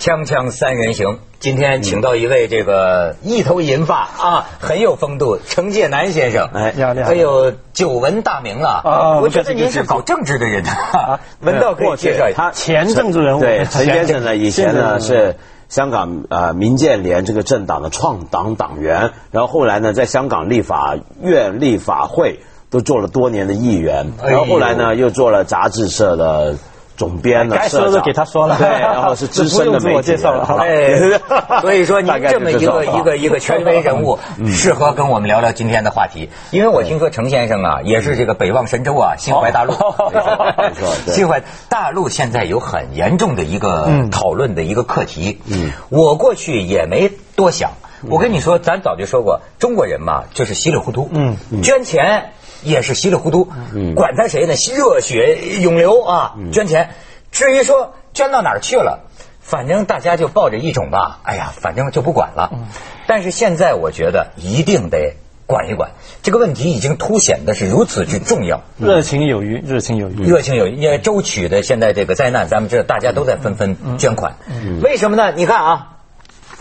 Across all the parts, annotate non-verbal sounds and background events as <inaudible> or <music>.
锵锵三人行，今天请到一位这个一头银发啊，很有风度，程介南先生。哎你好你好哎呦，久闻大名了。啊我觉得您是搞政治的人啊，<laughs> 文道可以介绍一下。他前政治人物对，陈先生呢，以前呢是香港呃民建联这个政党的创党党员，然后后来呢，在香港立法院、立法会都做了多年的议员，然后后来呢，又做了杂志社的总编的该，说的给他说了。对，然后是资深的这 <laughs> 不用自我介绍了。哎，<laughs> 所以说你 <laughs> 这么一个一个一个权威人物，适合跟我们聊聊今天的话题。因为我听说程先生啊，也是这个北望神州啊，心怀大陆。心怀大陆现在有很严重的一个嗯。讨论的一个课题。嗯，我过去也没多想。我跟你说，咱早就说过，中国人嘛，就是稀里糊涂。嗯，捐钱也是稀里糊涂。嗯，管他谁呢？热血涌流啊，捐钱。至于说捐到哪儿去了，反正大家就抱着一种吧，哎呀，反正就不管了。但是现在我觉得一定得管一管，这个问题已经凸显的是如此之重要。热情有余，热情有余。热情有余。因为周曲的现在这个灾难，咱们知道大家都在纷纷捐款，为什么呢？你看啊。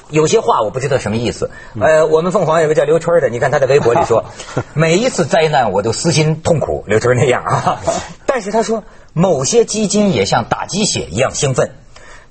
有些话我不知道什么意思，呃，我们凤凰有个叫刘春的，你看他在微博里说，<laughs> 每一次灾难我都撕心痛苦，刘春那样啊。<laughs> 但是他说，某些基金也像打鸡血一样兴奋，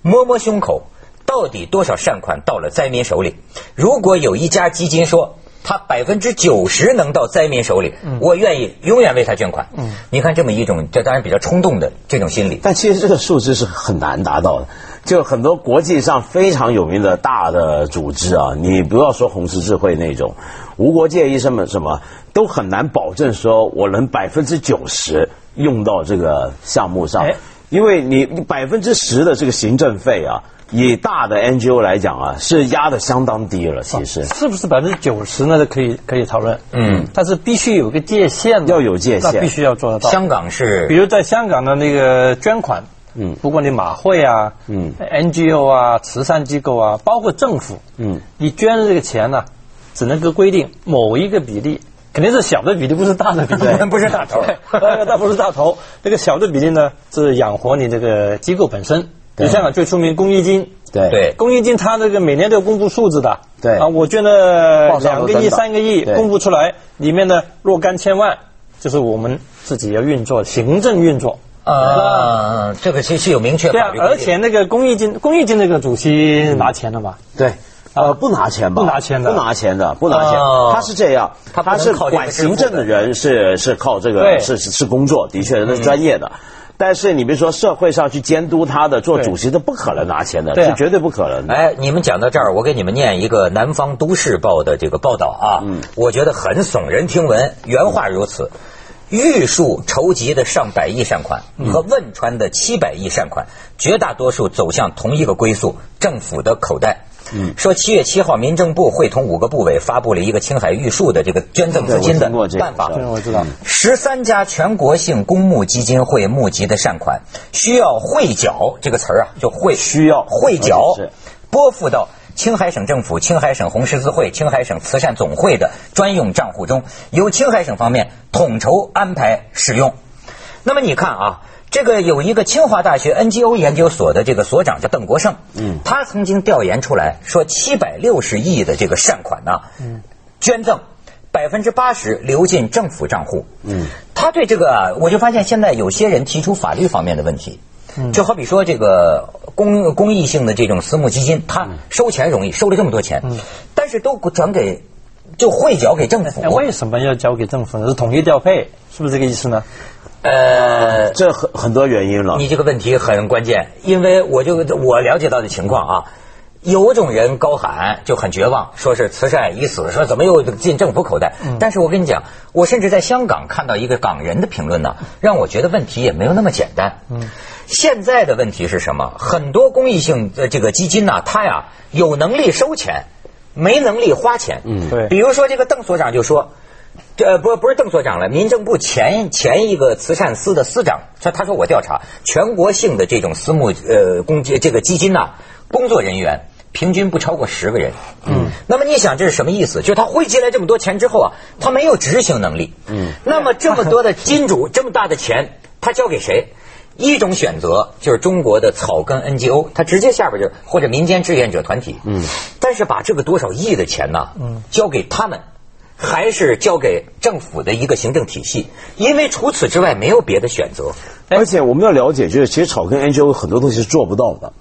摸摸胸口，到底多少善款到了灾民手里？如果有一家基金说。他百分之九十能到灾民手里，我愿意永远为他捐款。你看这么一种，这当然比较冲动的这种心理。但其实这个数字是很难达到的，就很多国际上非常有名的大的组织啊，你不要说红十字会那种，无国界医生们什么，都很难保证说我能百分之九十用到这个项目上哎，因为你你百分之十的这个行政费啊，以大的 NGO 来讲啊，是压的相当低了，其实。是不是百分之九十呢？都可以可以讨论。嗯，但是必须有个界限，要有界限那必须要做得到。香港是比如在香港的那个捐款，嗯。不管你马会啊，嗯，NGO 啊，慈善机构啊，包括政府，嗯，你捐的这个钱呢，只能够规定某一个比例，肯定是小的比例，不是大的比例，<laughs> 不是大头。对，<laughs> 那那不是大头，这个小的比例呢，是养活你这个机构本身。对。你香港最出名公益金，对。对。公益金它这个每年都要公布数字的，对。啊，我捐了两个亿、三个亿，公布出来，里面呢若干千万，就是我们自己要运作，行政运作。呃，这个是是有明确对啊而且那个公益金，公益金那个主席拿钱了嘛，对，呃，不拿钱吧？不拿钱的。不拿钱的，不拿钱。哦他是这样，他不能是靠管行政的人是是靠这个是是是工作，的确那是专业的。但是你比如说社会上去监督他的做主席的，不可能拿钱的，是绝对不可能的。哎，你们讲到这儿，我给你们念一个《南方都市报》的这个报道啊，我觉得很耸人听闻，原话如此：玉树筹集的上百亿善款和汶川的七百亿善款，绝大多数走向同一个归宿——政府的口袋。嗯，说七月七号，民政部会同五个部委发布了一个青海玉树的这个捐赠资金的办法。我知道。十三家全国性公募基金会募集的善款，需要汇缴这个词儿啊，就汇需要。汇缴拨付到青海省政府、青海省红十字会、青海省慈善总会的专用账户中，由青海省方面统筹安排使用。那么你看啊，这个有一个清华大学 NGO 研究所的这个所长叫邓国胜，嗯，他曾经调研出来说，七百六十亿的这个善款呢，嗯，捐赠。百分之八十流进政府账户。嗯，他对这个啊，我就发现现在有些人提出法律方面的问题，就好比说这个公公益性的这种私募基金，它收钱容易，收了这么多钱，但是都转给就汇缴给政府哎，。为什么要交给政府呢？是统一调配，是不是这个意思呢？呃，这很很多原因了。你这个问题很关键，因为我就我了解到的情况啊，有种人高喊就很绝望，说是慈善已死，说怎么又进政府口袋？但是我跟你讲，我甚至在香港看到一个港人的评论呢，让我觉得问题也没有那么简单。嗯，现在的问题是什么？很多公益性的这个基金呢，它呀有能力收钱，没能力花钱。嗯对比如说这个邓所长就说。这不不是邓所长了，民政部前前一个慈善司的司长，他他说我调查全国性的这种私募呃公这个基金呐、工作人员平均不超过十个人。嗯，那么你想这是什么意思？就是他汇集来这么多钱之后啊，他没有执行能力。嗯，那么这么多的金主，这么大的钱，他交给谁？一种选择就是中国的草根 NGO，它直接下边就是或者民间志愿者团体。嗯，但是把这个多少亿的钱呢，嗯，交给他们。还是交给政府的一个行政体系，因为除此之外没有别的选择。而且我们要了解，就是其实草根 NGO 很多东西是做不到的。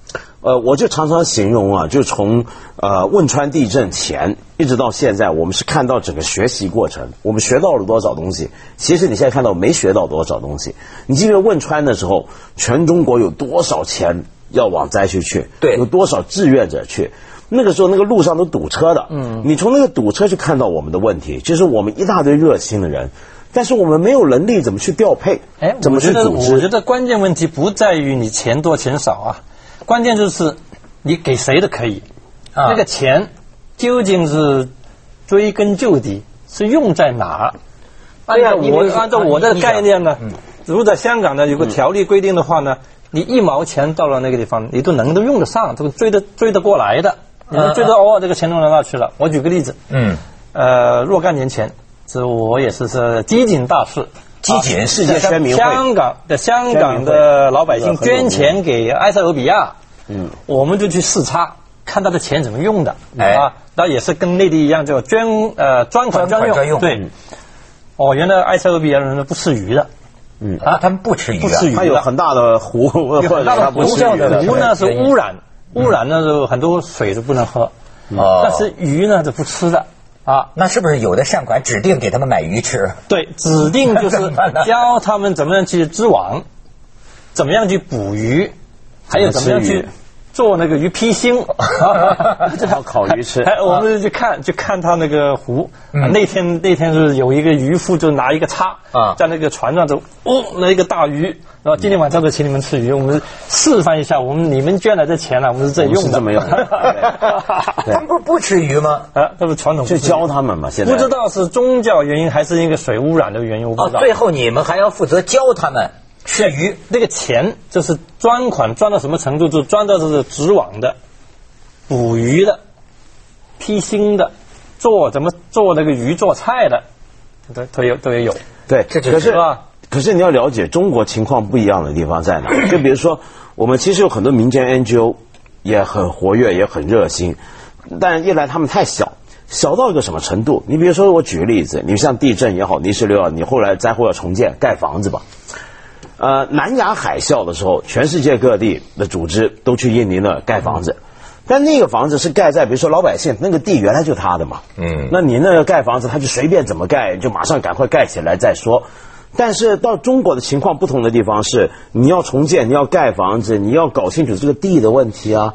呃，我就常常形容啊，就从呃汶川地震前一直到现在，我们是看到整个学习过程，我们学到了多少东西。其实你现在看到没学到多少东西。你记得汶川的时候，全中国有多少钱要往灾区去？对，有多少志愿者去？那个时候，那个路上都堵车的。嗯，你从那个堵车去看到我们的问题，就是我们一大堆热心的人，但是我们没有能力怎么去调配？哎，怎么去组织？我觉得关键问题不在于你钱多钱少啊，关键就是你给谁都可以。啊，那个钱究竟是追根究底是用在哪？按照我按照我的概念呢，如果在香港呢有个条例规定的话呢，你一毛钱到了那个地方，你都能都用得上，这个追得追得过来的。你们最多偶尔这个钱弄到那去了。我举个例子，嗯，呃，若干年前，这我也是是机警大事，饥馑世界宣明香港的香港的老百姓捐钱给埃塞俄比亚，嗯，我们就去视察，看他的钱怎么用的，啊，那也是跟内地一样，叫捐呃专款专用，对。哦，原来埃塞俄比亚人不吃鱼的，嗯。啊，他们不吃鱼，不吃鱼，他有很大的湖，很大的 <laughs> 湖湖呢是污染。污染的时候，很多水都不能喝，啊但是鱼呢是不吃的啊。那是不是有的善款指定给他们买鱼吃？对，指定就是 <laughs> 教他们怎么样去织网，怎么样去捕鱼，还有怎么样去。做那个鱼披星，<laughs> 正好烤鱼吃。<laughs> 哎，我们就看就看他那个湖。那天那天是有一个渔夫就拿一个叉啊，在那个船上就哦，那一个大鱼。然后今天晚上就请你们吃鱼，我们示范一下，我们你们捐来的钱呢，我们是这用的。这么用。他们不不吃鱼吗？啊，这是传统。就教他们嘛，现在。不知道是宗教原因还是一个水污染的原因，我不知道。最后你们还要负责教他们。吃鱼那个钱就是专款，专到什么程度？就专到是织网的、捕鱼的、批芯的、做怎么做那个鱼做菜的，都都有都也有。对，可是可是你要了解中国情况不一样的地方在哪？<coughs> 就比如说，我们其实有很多民间 NGO 也很活跃，也很热心，但一来他们太小，小到一个什么程度？你比如说，我举个例子，你像地震也好，泥石流啊，你后来灾后要重建盖房子吧。呃，南亚海啸的时候，全世界各地的组织都去印尼那盖房子，但那个房子是盖在比如说老百姓那个地原来就他的嘛，嗯，那你那个盖房子，他就随便怎么盖，就马上赶快盖起来再说。但是到中国的情况不同的地方是，你要重建，你要盖房子，你要搞清楚这个地的问题啊，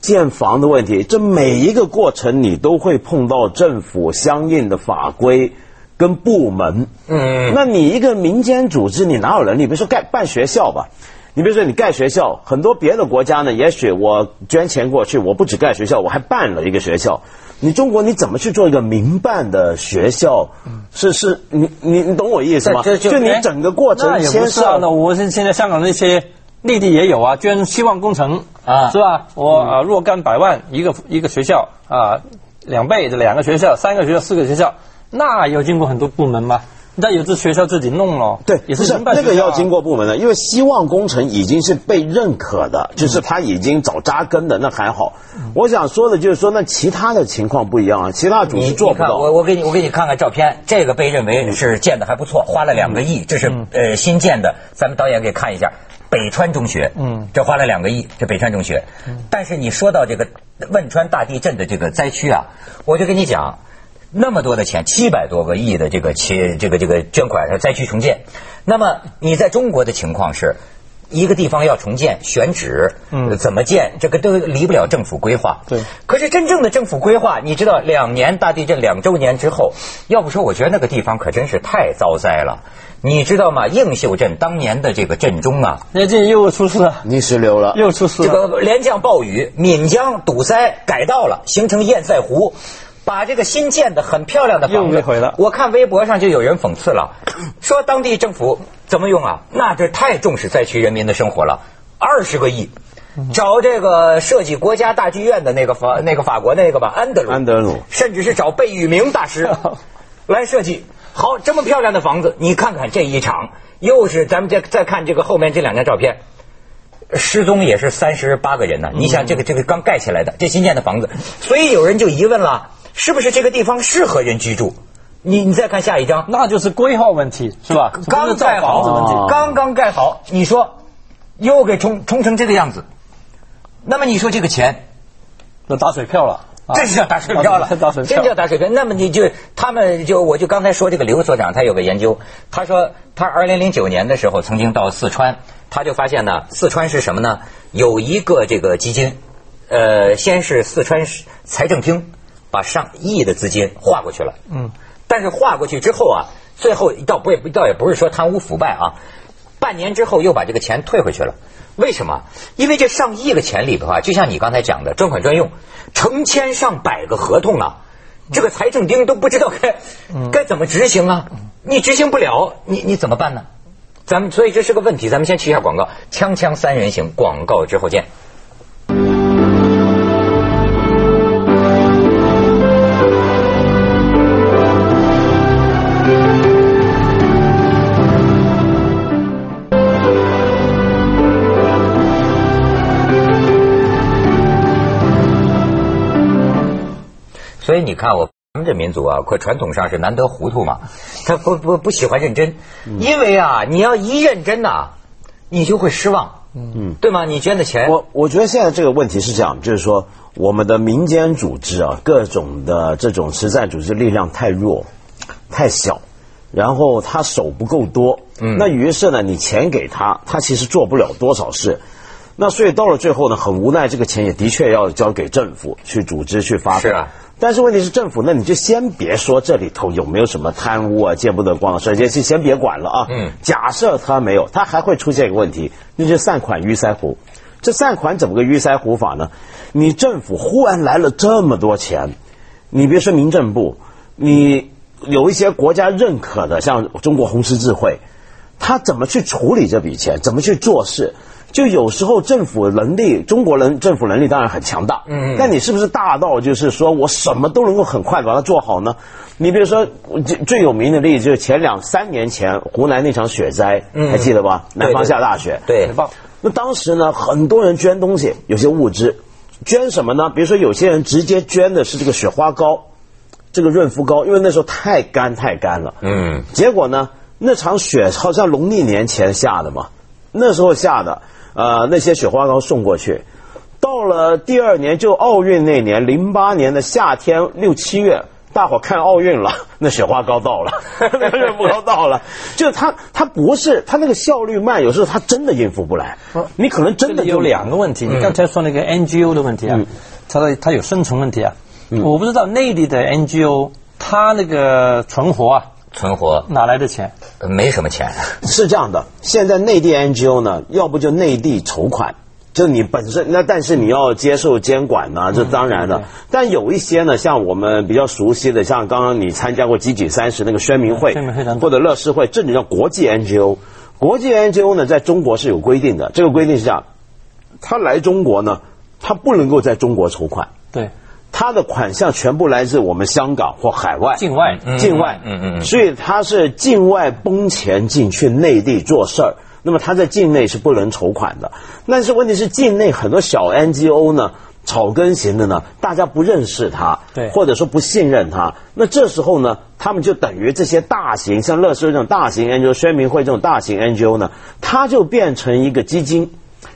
建房的问题，这每一个过程你都会碰到政府相应的法规。跟部门，嗯，那你一个民间组织，你哪有能力？比如说盖办学校吧，你比如说你盖学校，很多别的国家呢，也许我捐钱过去，我不止盖学校，我还办了一个学校。你中国你怎么去做一个民办的学校？是是，你你你懂我意思吗？就你整个过程牵涉。那我是现在香港那些内地也有啊，捐希望工程啊，是吧？我啊若干百万一个一个学校啊，两倍的两个学校，三个学校，四个学校。那要经过很多部门吗？那有的学校自己弄了，对，也是那个要经过部门的，因为希望工程已经是被认可的，就是他已经早扎根的，那还好。我想说的就是说，那其他的情况不一样啊，其他组织做不到。我我给你我给你看看照片，这个被认为是建的还不错，花了两个亿，这是呃新建的，咱们导演给看一下，北川中学，嗯，这花了两个亿，这北川中学。但是你说到这个汶川大地震的这个灾区啊，我就跟你讲。那么多的钱，七百多个亿的这个钱这个这个捐款，灾区重建。那么你在中国的情况是，一个地方要重建，选址，嗯，怎么建，这个都离不了政府规划。对。可是真正的政府规划，你知道，两年大地震两周年之后，要不说，我觉得那个地方可真是太遭灾了。你知道吗？映秀镇当年的这个镇中啊，那这又出事了，泥石流了，又出事了。这个连降暴雨，岷江堵塞改道了，形成堰塞湖。把这个新建的很漂亮的房子，我看微博上就有人讽刺了，说当地政府怎么用啊？那这太重视灾区人民的生活了，二十个亿，找这个设计国家大剧院的那个法那个法国那个吧，安德鲁，安德鲁，甚至是找贝聿铭大师 <laughs> 来设计。好，这么漂亮的房子，你看看这一场，又是咱们再再看这个后面这两张照片，失踪也是三十八个人呢。你想这个这个刚盖起来的这新建的房子，所以有人就疑问了，是不是这个地方适合人居住？你你再看下一张，那就是规划问题是吧？刚盖好，刚刚盖好，你说又给冲冲成这个样子，那么你说这个钱，那打水漂了。<laughs> 这是叫打水漂了，真叫打水漂。那么你就他们就我就刚才说这个刘所长，他有个研究，他说他二零零九年的时候曾经到四川，他就发现呢，四川是什么呢？有一个这个基金，呃，先是四川财政厅把上亿的资金划过去了，嗯，但是划过去之后啊，最后倒不也倒也不是说贪污腐败啊，半年之后又把这个钱退回去了。为什么？因为这上亿的钱里头啊，就像你刚才讲的专款专用，成千上百个合同啊，这个财政厅都不知道该 <laughs> 该怎么执行啊，你执行不了，你你怎么办呢？咱们所以这是个问题，咱们先去一下广告，锵锵三人行，广告之后见。以你看，我咱们这民族啊，快传统上是难得糊涂嘛，他不不不喜欢认真，因为啊，你要一认真呐，你就会失望，嗯，对吗？你捐的钱，我我觉得现在这个问题是这样，就是说我们的民间组织啊，各种的这种慈善组织力量太弱，太小，然后他手不够多，嗯，那于是呢，你钱给他，他其实做不了多少事。那所以到了最后呢，很无奈，这个钱也的确要交给政府去组织去发是啊。但是问题是，政府那你就先别说这里头有没有什么贪污啊、见不得光的事，先先先别管了啊。嗯。假设他没有，他还会出现一个问题，那就是善款淤塞湖。这善款怎么个淤塞湖法呢？你政府忽然来了这么多钱，你别说民政部，你有一些国家认可的，像中国红十字会，他怎么去处理这笔钱？怎么去做事？就有时候政府能力，中国人政府能力当然很强大，嗯，但你是不是大到就是说我什么都能够很快把它做好呢？你比如说最最有名的例子就是前两三年前湖南那场雪灾，还记得吧？南方下大雪，对，那当时呢，很多人捐东西，有些物资，捐什么呢？比如说有些人直接捐的是这个雪花膏，这个润肤膏，因为那时候太干太干了，嗯，结果呢，那场雪好像农历年前下的嘛，那时候下的。呃，那些雪花膏送过去，到了第二年就奥运那年，零八年的夏天六七月，大伙看奥运了，<laughs> 那雪花膏到了，<laughs> 那雪花膏到了，就是他他不是他那个效率慢，有时候他真的应付不来。你可能真的有两个问题，你刚才说那个 NGO 的问题啊，它的它有生存问题啊，我不知道内地的 NGO 它那个存活啊。存活哪来的钱？没什么钱。<laughs> 是这样的，现在内地 NGO 呢，要不就内地筹款，就你本身那，但是你要接受监管呢，这当然的。但有一些呢，像我们比较熟悉的，像刚刚你参加过集锦三十那个宣明会，或者乐视会，这里叫国际 NGO。国际 NGO 呢，在中国是有规定的，这个规定是这样：他来中国呢，他不能够在中国筹款。对。他的款项全部来自我们香港或海外，境外，境外，嗯嗯，所以他是境外崩钱进去内地做事儿，那么他在境内是不能筹款的。但是问题是，境内很多小 NGO 呢，草根型的呢，大家不认识他，对，或者说不信任他，那这时候呢，他们就等于这些大型像乐视这种大型 NGO、宣明会这种大型 NGO 呢，它就变成一个基金。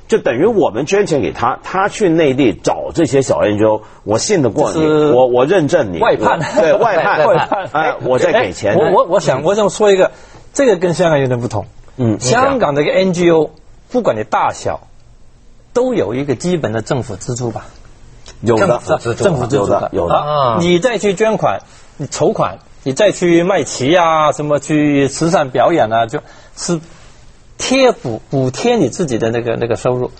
就等于我们捐钱给他，他去内地找这些小 NGO，我信得过你，我我认证你，外判，对外判，<laughs> 外判，哎，我再给钱。我我我想我想说一个，这个跟香港有点不同。嗯，香港的一个 NGO，不管你大小，都有一个基本的政府资助吧？有的，政府资助的，有的。你再去捐款，你筹款，你再去卖旗啊，什么去慈善表演啊，就是。贴补补贴你自己的那个那个收入，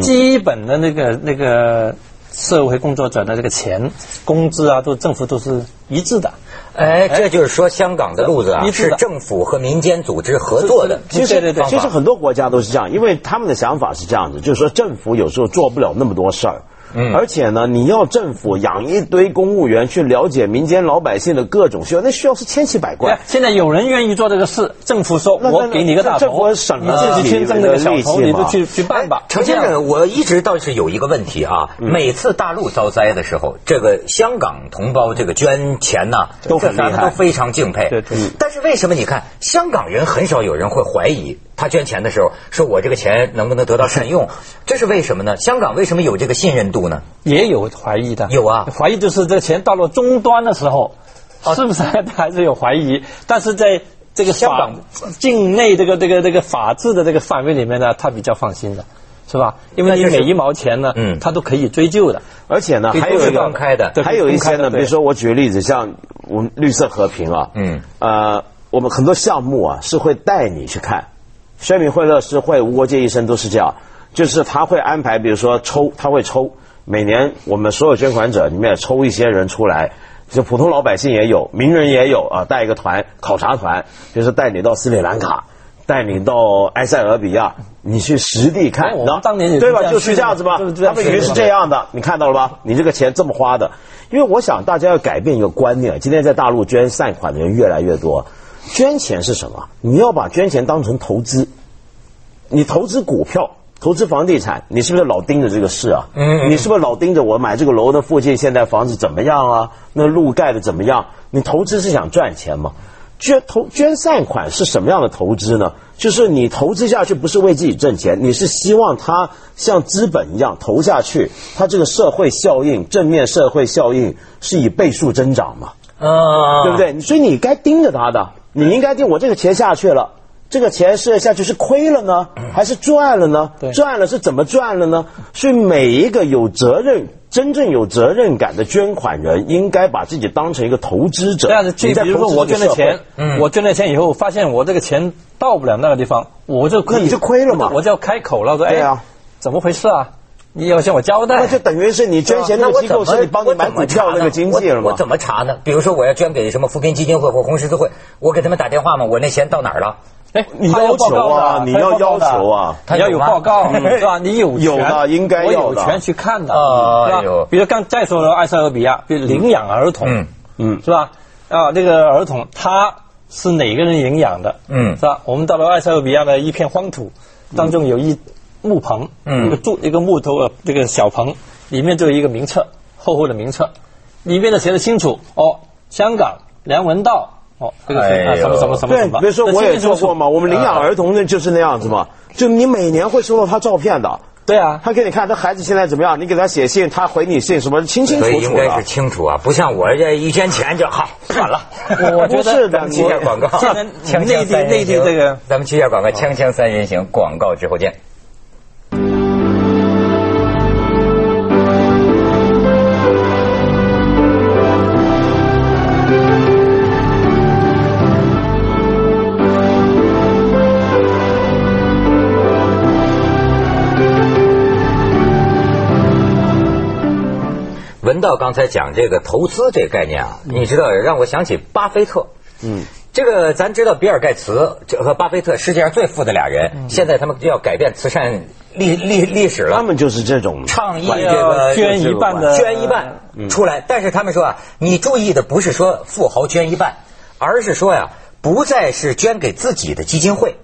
基本的那个那个社会工作者的这个钱工资啊，都政府都是一致的。哎，这就是说香港的路子啊，是政府和民间组织合作的。其实其实很多国家都是这样，因为他们的想法是这样子，就是说政府有时候做不了那么多事儿，嗯，而且呢，你要政府养一堆公务员去了解民间老百姓的各种需要，那需要是千奇百怪。现在有人愿意做这个事，政府说我给你个大头，省你自己去挣那个小头，你就去去办吧。陈先生，我一直倒是有一个问题啊，每次大陆遭灾的时候，这个香港同胞这个捐钱呢，都很厉害，都非常敬佩。对对。但是为什么你看香港人很少有人会怀疑他捐钱的时候，说我这个钱能不能得到善用？<laughs> 这是为什么呢？香港为什么有这个信任度呢？也有怀疑的，有啊，怀疑就是这钱到了终端的时候，是不是还是有怀疑？<laughs> 但是在这个香港境内这个这个这个法治的这个范围里面呢，他比较放心的，是吧？因为你每一毛钱呢，嗯，他都可以追究的，而且呢，还有一个公开的，还有一些呢，比如说我举个例子，像我们绿色和平啊，嗯，呃，我们很多项目啊是会带你去看，宣明会、乐施会、无国界医生都是这样，就是他会安排，比如说抽，他会抽，每年我们所有捐款者里面抽一些人出来。就普通老百姓也有，名人也有啊，带一个团考察团，就是带你到斯里兰卡，带你到埃塞俄比亚，你去实地看，然后当年对吧？就是这样子吧，<laughs> 他们以为是这样的，你看到了吧？你这个钱这么花的，因为我想大家要改变一个观念，今天在大陆捐善款的人越来越多，捐钱是什么？你要把捐钱当成投资，你投资股票。投资房地产，你是不是老盯着这个事啊？嗯，你是不是老盯着我买这个楼的附近现在房子怎么样啊？那路盖的怎么样？你投资是想赚钱吗？捐投捐善款是什么样的投资呢？就是你投资下去不是为自己挣钱，你是希望它像资本一样投下去，它这个社会效应、正面社会效应是以倍数增长嘛？啊，对不对？所以你该盯着它的，你应该盯我这个钱下去了。这个钱是下去是亏了呢，还是赚了呢？赚了是怎么赚了呢？所以每一个有责任、真正有责任感的捐款人，应该把自己当成一个投资者。这样子，比如说我捐了钱，我捐了钱以后，发现我这个钱到不了那个地方，我就那你就亏了嘛？我就要开口了，说哎呀，怎么回事啊？你要向我交代。那就等于是你捐钱那个机构是你帮你买股票那个经济了吗？我怎么查呢？比如说我要捐给什么扶贫基金会或红十字会，我给他们打电话嘛，我那钱到哪儿了？哎，你要求啊，你要要求啊，他要有报告是吧？你有有的应该我有权去看的，是吧？比如刚再说埃塞俄比亚，比如领养儿童，嗯，是吧？啊，那个儿童他是哪个人领养的？嗯，是吧？我们到了埃塞俄比亚的一片荒土当中，有一木棚，嗯，一个柱一个木头的这个小棚，里面就有一个名册，厚厚的名册，里面的写的清楚哦，香港梁文道。哦，这个啊，什么什么什么什么？比如说我也做过嘛，我们领养儿童那就是那样子嘛，就你每年会收到他照片的。对啊，他给你看他孩子现在怎么样，你给他写信，他回你信，什么清清楚楚的。应该是清楚啊，不像我这一天前就好算了。<laughs> 我觉得 <laughs> 咱们去下广告，内地内地这个，咱们去下广告，锵锵三人行，广告之后见。文道刚才讲这个投资这个概念啊，你知道让我想起巴菲特。嗯，这个咱知道比尔盖茨和巴菲特世界上最富的俩人，现在他们就要改变慈善历历历史了。他们就是这种倡议这个捐一半的捐一半出来，但是他们说啊，你注意的不是说富豪捐一半，而是说呀，不再是捐给自己的基金会。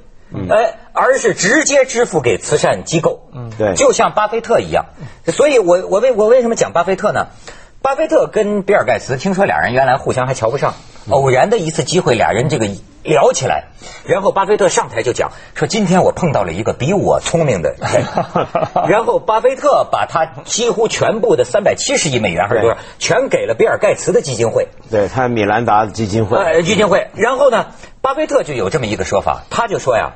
哎，而是直接支付给慈善机构，嗯，对，就像巴菲特一样。所以我我为我为什么讲巴菲特呢？巴菲特跟比尔盖茨听说俩人原来互相还瞧不上，偶然的一次机会，俩人这个聊起来，然后巴菲特上台就讲说：“今天我碰到了一个比我聪明的人。<laughs> ”然后巴菲特把他几乎全部的三百七十亿美元还是多少，全给了比尔盖茨的基金会。对他米兰达基金会，呃，基金会。然后呢，巴菲特就有这么一个说法，他就说呀。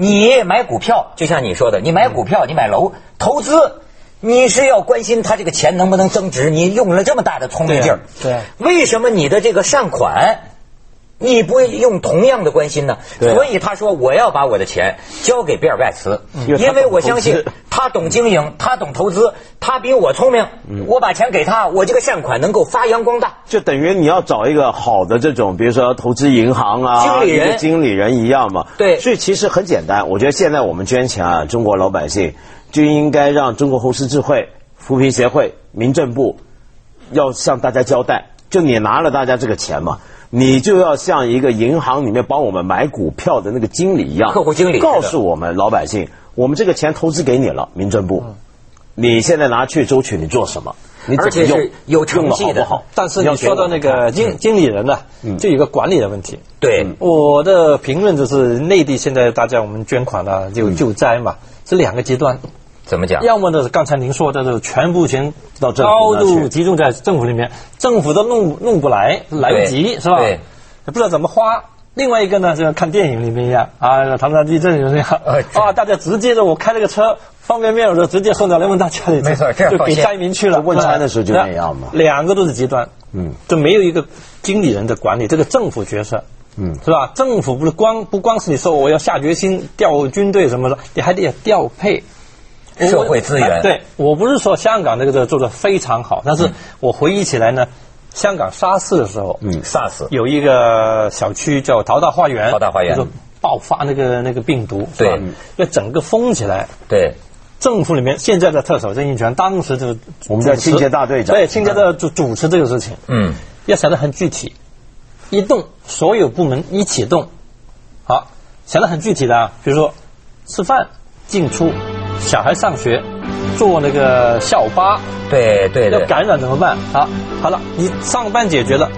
你买股票，就像你说的，你买股票，你买楼，投资，你是要关心他这个钱能不能增值。你用了这么大的聪明劲儿，对，为什么你的这个善款？你不会用同样的关心呢，所以他说我要把我的钱交给比尔盖茨，因为我相信他懂经营，他懂投资，他比我聪明。我把钱给他，我这个善款能够发扬光大。就等于你要找一个好的这种，比如说投资银行啊，经理人，经理人一样嘛。对，所以其实很简单。我觉得现在我们捐钱啊，中国老百姓就应该让中国红十字会。扶贫协会、民政部要向大家交代，就你拿了大家这个钱嘛，你就要像一个银行里面帮我们买股票的那个经理一样，客户经理告诉我们老百姓，我们这个钱投资给你了，民政部，你现在拿去周取，你做什么？你而且是？有成绩的好不好？但是你说到那个经经理人呢，就有个管理的问题。对，我的评论就是，内地现在大家我们捐款呢，就救灾嘛，是两个阶段。怎么讲？要么呢是刚才您说的，就是全部钱到政府高度集中在政府里面，政府都弄弄不来，来不及是吧？对不知道怎么花。另外一个呢，就像看电影里面一样啊，唐山地震就这样啊，大家直接的，我开了个车，方便面我就直接送到人民大家里，没错就给灾民去了。汶川的时候就那样嘛两个都是极端，嗯，就没有一个经理人的管理，这个政府角色，嗯是吧？政府不是光不光是你说我要下决心调军队什么的，你还得调配。社会资源。哎对我不是说香港这个做的非常好，但是我回忆起来呢，香港沙士的时候，嗯，SARS 有一个小区叫淘大花园，淘大花园。就是爆发那个那个病毒，对。要整个封起来。对，政府里面现在的特首郑义权，当时就是我们在清洁大队长。对清洁的主主持这个事情，嗯，要想得很具体，一动所有部门一起动，好，想得很具体的啊，比如说吃饭、进出、小孩上学、坐那个校巴，对对对，要感染怎么办？啊，好了，你上班解决了，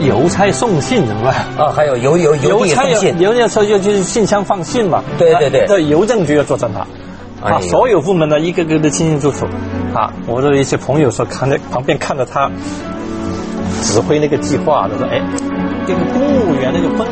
邮差送信怎么办？啊，还有邮邮邮递送信，邮件时候就就是信箱放信嘛，对对对这邮政局要做侦查。哎呦啊，所有部门呢，一个个的清清楚楚。啊，我的一些朋友说，看在旁边看着他指挥那个计划的，说，哎，这个公务员那个分。